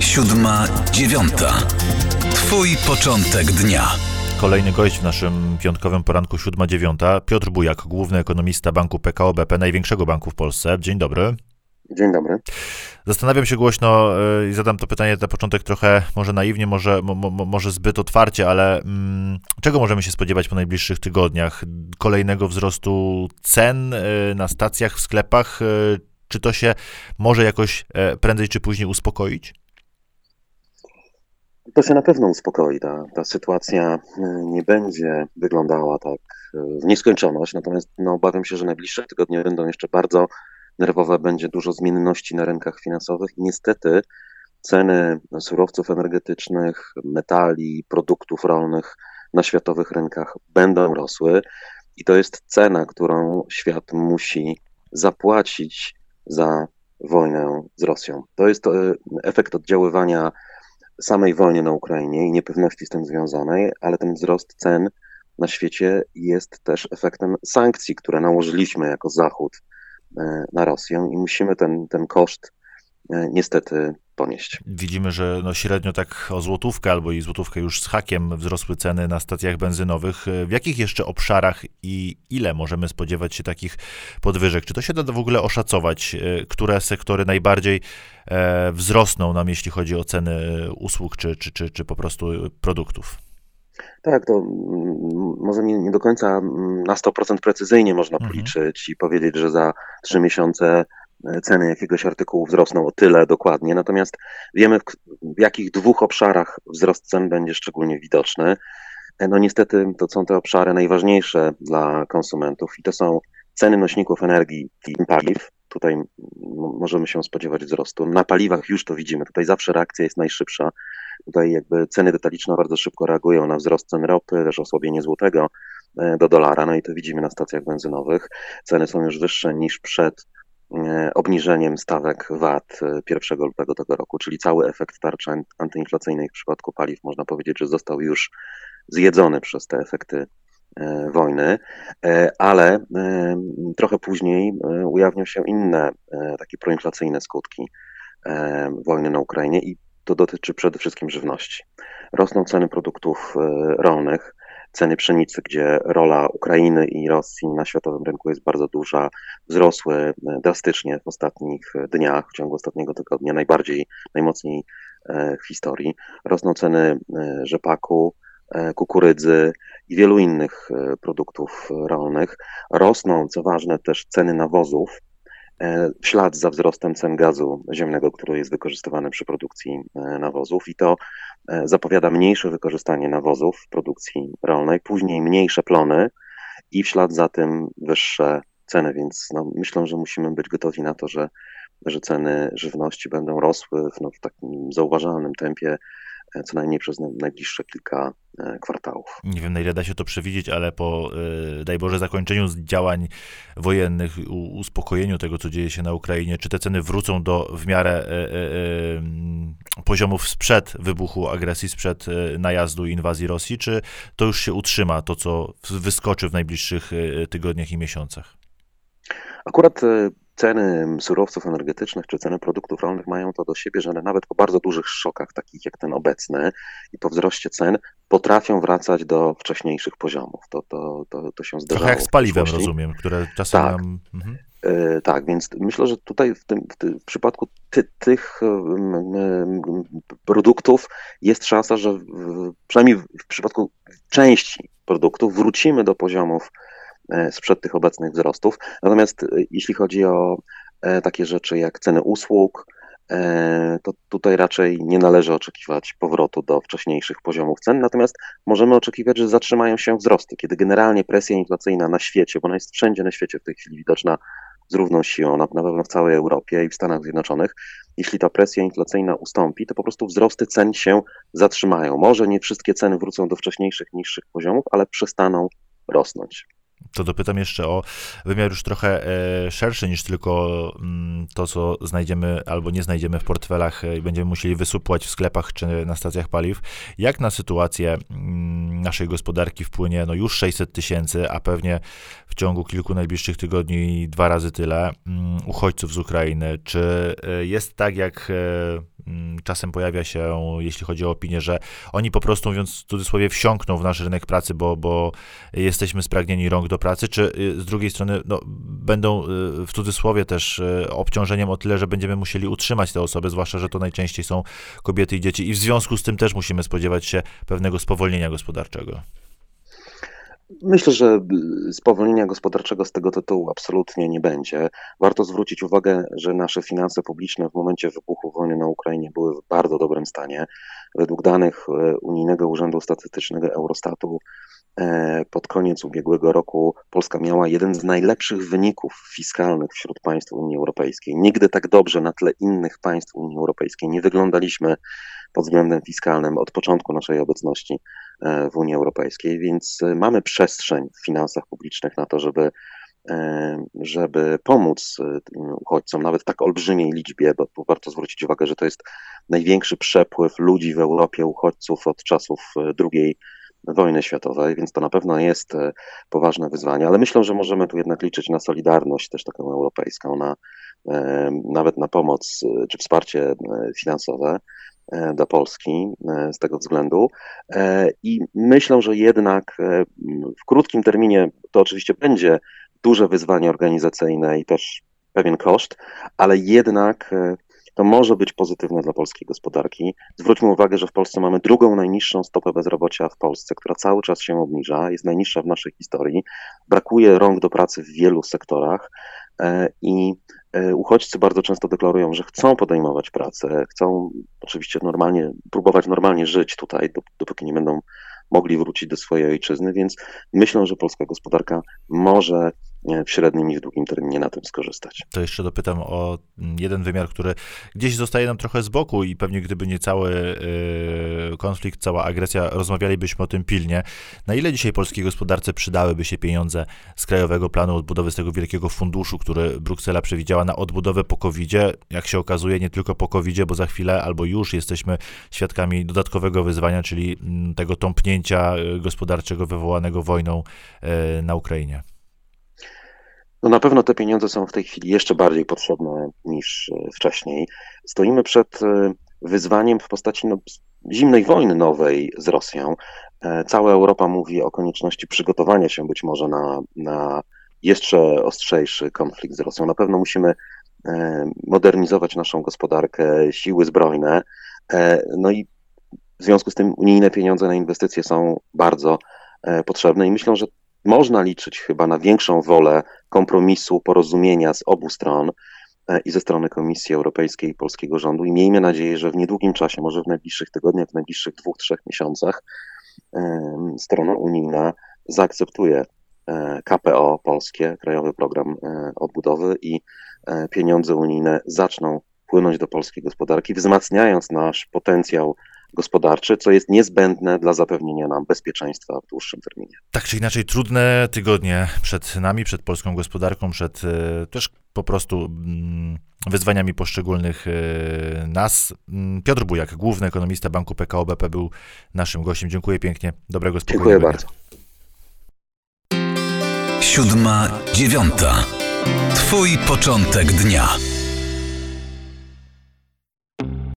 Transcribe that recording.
Siódma, dziewiąta. Twój początek dnia. Kolejny gość w naszym piątkowym poranku 7-9. Piotr Bujak, główny ekonomista banku PKO BP, największego banku w Polsce. Dzień dobry. Dzień dobry. Zastanawiam się głośno y, i zadam to pytanie na początek trochę może naiwnie, może, mo, może zbyt otwarcie, ale mm, czego możemy się spodziewać po najbliższych tygodniach? Kolejnego wzrostu cen y, na stacjach, w sklepach? Y, czy to się może jakoś e, prędzej czy później uspokoić? To się na pewno uspokoi. Ta, ta sytuacja e, nie będzie wyglądała tak e, w nieskończoność, natomiast no, obawiam się, że najbliższe tygodnie będą jeszcze bardzo nerwowe, będzie dużo zmienności na rynkach finansowych i niestety ceny surowców energetycznych, metali, produktów rolnych na światowych rynkach będą rosły i to jest cena, którą świat musi zapłacić za wojnę z Rosją. To jest e, efekt oddziaływania samej wojny na Ukrainie i niepewności z tym związanej, ale ten wzrost cen na świecie jest też efektem sankcji, które nałożyliśmy jako Zachód e, na Rosję i musimy ten, ten koszt e, niestety ponieść. Widzimy, że no średnio tak o złotówkę albo i złotówkę już z hakiem wzrosły ceny na stacjach benzynowych. W jakich jeszcze obszarach i ile możemy spodziewać się takich podwyżek? Czy to się da w ogóle oszacować, e, które sektory najbardziej e, wzrosną nam, jeśli chodzi o ceny usług czy, czy, czy, czy po prostu produktów? Tak, to mm, może nie, nie, do końca mm, na 100% precyzyjnie można mhm. policzyć i powiedzieć, że za trzy miesiące ceny jakiegoś artykułu wzrosną o tyle dokładnie, natomiast wiemy, w jakich dwóch obszarach wzrost cen będzie szczególnie widoczny. No niestety to są te obszary najważniejsze dla konsumentów i to są ceny nośników energii i paliw. Tutaj możemy się spodziewać wzrostu. Na paliwach już to widzimy. Tutaj zawsze reakcja jest najszybsza. Tutaj jakby ceny detaliczne bardzo szybko reagują na wzrost cen ropy, też osłabienie złotego e, do dolara. No i to widzimy na stacjach benzynowych. Ceny są już wyższe niż przed E, obniżeniem stawek VAT 1 e, lutego tego roku, czyli cały efekt tarczy antyinflacyjnej w przypadku paliw można powiedzieć, że został już zjedzony przez te efekty e, wojny, ale trochę później ujawnią się inne takie proinflacyjne skutki wojny na Ukrainie i to dotyczy przede wszystkim żywności. Rosną ceny produktów rolnych, ceny pszenicy, gdzie rola Ukrainy i Rosji na światowym rynku jest bardzo duża, wzrosły e, drastycznie w ostatnich dniach, w ciągu ostatniego tygodnia, najbardziej, najmocniej e, w historii. Rosną ceny e, rzepaku, kukurydzy i wielu innych produktów rolnych. Rosną, co ważne, też ceny nawozów, E, w ślad za wzrostem cen gazu ziemnego, który jest wykorzystywany przy produkcji e, nawozów. I to e, zapowiada mniejsze wykorzystanie nawozów w produkcji rolnej, później mniejsze plony i w ślad za tym wyższe ceny, więc no, myślę, że musimy być gotowi na to, że, że ceny żywności będą rosły w, no, w takim zauważalnym tempie co najmniej przez najbliższe kilka e, kwartałów. Nie wiem, na ile da się to przewidzieć, ale po, e, daj Boże, zakończeniu działań wojennych, uspokojeniu tego, co dzieje się na Ukrainie, czy te ceny wrócą do w miarę e, poziomów sprzed wybuchu agresji, sprzed najazdu i inwazji Rosji, czy to już się utrzyma, to co wyskoczy w najbliższych tygodniach i miesiącach? Akurat ceny surowców energetycznych czy ceny produktów rolnych mają to do siebie, że nawet po bardzo dużych szokach, takich jak ten obecny i po wzroście cen, potrafią wracać do wcześniejszych poziomów. To, to, to, to się zdarzało. Trochę jak z paliwem, rozumiem, które czasem tak. nam... Mhm. E, tak, więc myślę, że tutaj w, tym, w, tym, w przypadku ty, tych produktów jest szansa, że w, przynajmniej w przypadku części produktów wrócimy do poziomów sprzed tych obecnych wzrostów. Natomiast e, jeśli chodzi o e, takie rzeczy jak ceny usług, to tutaj raczej nie należy oczekiwać powrotu do wcześniejszych poziomów cen, natomiast możemy oczekiwać, że zatrzymają się wzrosty, kiedy generalnie presja inflacyjna na świecie, bo ona jest wszędzie na świecie w tej chwili widoczna z równą siłą, na pewno w całej Europie i w Stanach Zjednoczonych, jeśli ta presja inflacyjna ustąpi, to po prostu wzrosty cen się zatrzymają. Może nie wszystkie ceny wrócą do wcześniejszych, niższych poziomów, ale przestaną rosnąć to dopytam jeszcze o wymiar już trochę e, szerszy niż tylko mm, to, co znajdziemy albo nie znajdziemy w portfelach i będziemy musieli wysupłać w sklepach czy na stacjach paliw. Jak na sytuację mm, naszej gospodarki wpłynie no już 600 tysięcy, a pewnie w ciągu kilku najbliższych tygodni dwa razy tyle mm, uchodźców z Ukrainy? Czy e, jest tak, jak e, czasem pojawia się, jeśli chodzi o opinię, że oni po prostu, mówiąc w cudzysłowie, wsiąkną w nasz rynek pracy, bo, bo jesteśmy spragnieni rąk do pracy, czy z drugiej strony no, będą w cudzysłowie też obciążeniem o tyle, że będziemy musieli utrzymać te osoby, zwłaszcza, że to najczęściej są kobiety i dzieci i w związku z tym też musimy spodziewać się pewnego spowolnienia gospodarczego. Myślę, że spowolnienia gospodarczego z tego tytułu absolutnie nie będzie. Warto zwrócić uwagę, że nasze finanse publiczne w momencie wybuchu wojny na Ukrainie były w bardzo dobrym stanie. Według danych e, Unijnego Urzędu Statystycznego Eurostatu e, pod koniec ubiegłego roku Polska miała jeden z najlepszych wyników fiskalnych wśród państw Unii Europejskiej. Nigdy tak dobrze na tle innych państw Unii Europejskiej nie wyglądaliśmy pod względem fiskalnym od początku naszej obecności w Unii Europejskiej, więc e, mamy przestrzeń w finansach publicznych na to, żeby e, żeby pomóc uchodźcom, nawet w tak olbrzymiej liczbie, bo warto zwrócić uwagę, że to jest największy przepływ ludzi w Europie, uchodźców od czasów II wojny światowej, więc to na pewno jest poważne wyzwanie, ale myślę, że możemy tu jednak liczyć na solidarność też taką europejską, na, nawet na pomoc czy wsparcie finansowe. E, do Polski e, z tego względu. E, I myślę, że jednak w krótkim terminie to oczywiście będzie duże wyzwanie organizacyjne i też pewien koszt, ale jednak to może być pozytywne dla polskiej gospodarki. Zwróćmy uwagę, że w Polsce mamy drugą najniższą stopę bezrobocia w Polsce, która cały czas się obniża, jest najniższa w naszej historii. Brakuje rąk do pracy w wielu sektorach i uchodźcy bardzo często deklarują, że chcą podejmować pracę, chcą oczywiście normalnie, próbować normalnie żyć tutaj, dopóki nie będą mogli wrócić do swojej ojczyzny, więc myślę, że polska gospodarka może w średnim i w długim terminie na tym skorzystać. To jeszcze dopytam o jeden wymiar, który gdzieś zostaje nam trochę z boku i pewnie gdyby nie cały y, konflikt, cała agresja, rozmawialibyśmy o tym pilnie. Na ile dzisiaj polskiej gospodarce przydałyby się pieniądze z Krajowego Planu Odbudowy, z tego wielkiego funduszu, który Bruksela przewidziała na odbudowę po covid Jak się okazuje, nie tylko po covid bo za chwilę albo już jesteśmy świadkami dodatkowego wyzwania, czyli tego tąpnięcia y, gospodarczego wywołanego wojną na Ukrainie. No na pewno te pieniądze są w tej chwili jeszcze bardziej potrzebne niż e, wcześniej. Stoimy przed e, wyzwaniem w postaci no, zimnej wojny nowej z Rosją. E, cała Europa mówi o konieczności przygotowania się być może na, na jeszcze ostrzejszy konflikt z Rosją. Na pewno musimy modernizować naszą gospodarkę, siły zbrojne. No i w związku z tym unijne pieniądze na inwestycje są bardzo potrzebne i myślę, że można liczyć chyba na większą wolę kompromisu, porozumienia z obu stron e, i ze strony Komisji Europejskiej i polskiego rządu. I miejmy nadzieję, że w niedługim czasie, może w najbliższych tygodniach, w najbliższych dwóch, trzech miesiącach strona unijna zaakceptuje e, KPO polskie, Krajowy Program e, Odbudowy i pieniądze unijne zaczną płynąć do polskiej gospodarki, wzmacniając nasz potencjał gospodarczy, co jest niezbędne dla zapewnienia nam bezpieczeństwa w dłuższym terminie. Tak czy inaczej, trudne tygodnie przed nami, przed polską gospodarką, przed e, też po prostu mm, wyzwaniami poszczególnych e, nas. Mm, Piotr Bujak, główny ekonomista Banku PKO BP był naszym gościem. Dziękuję pięknie. Dobrego spokojnego Dziękuję bardzo. Siódma, dziewiąta. Twój początek dnia.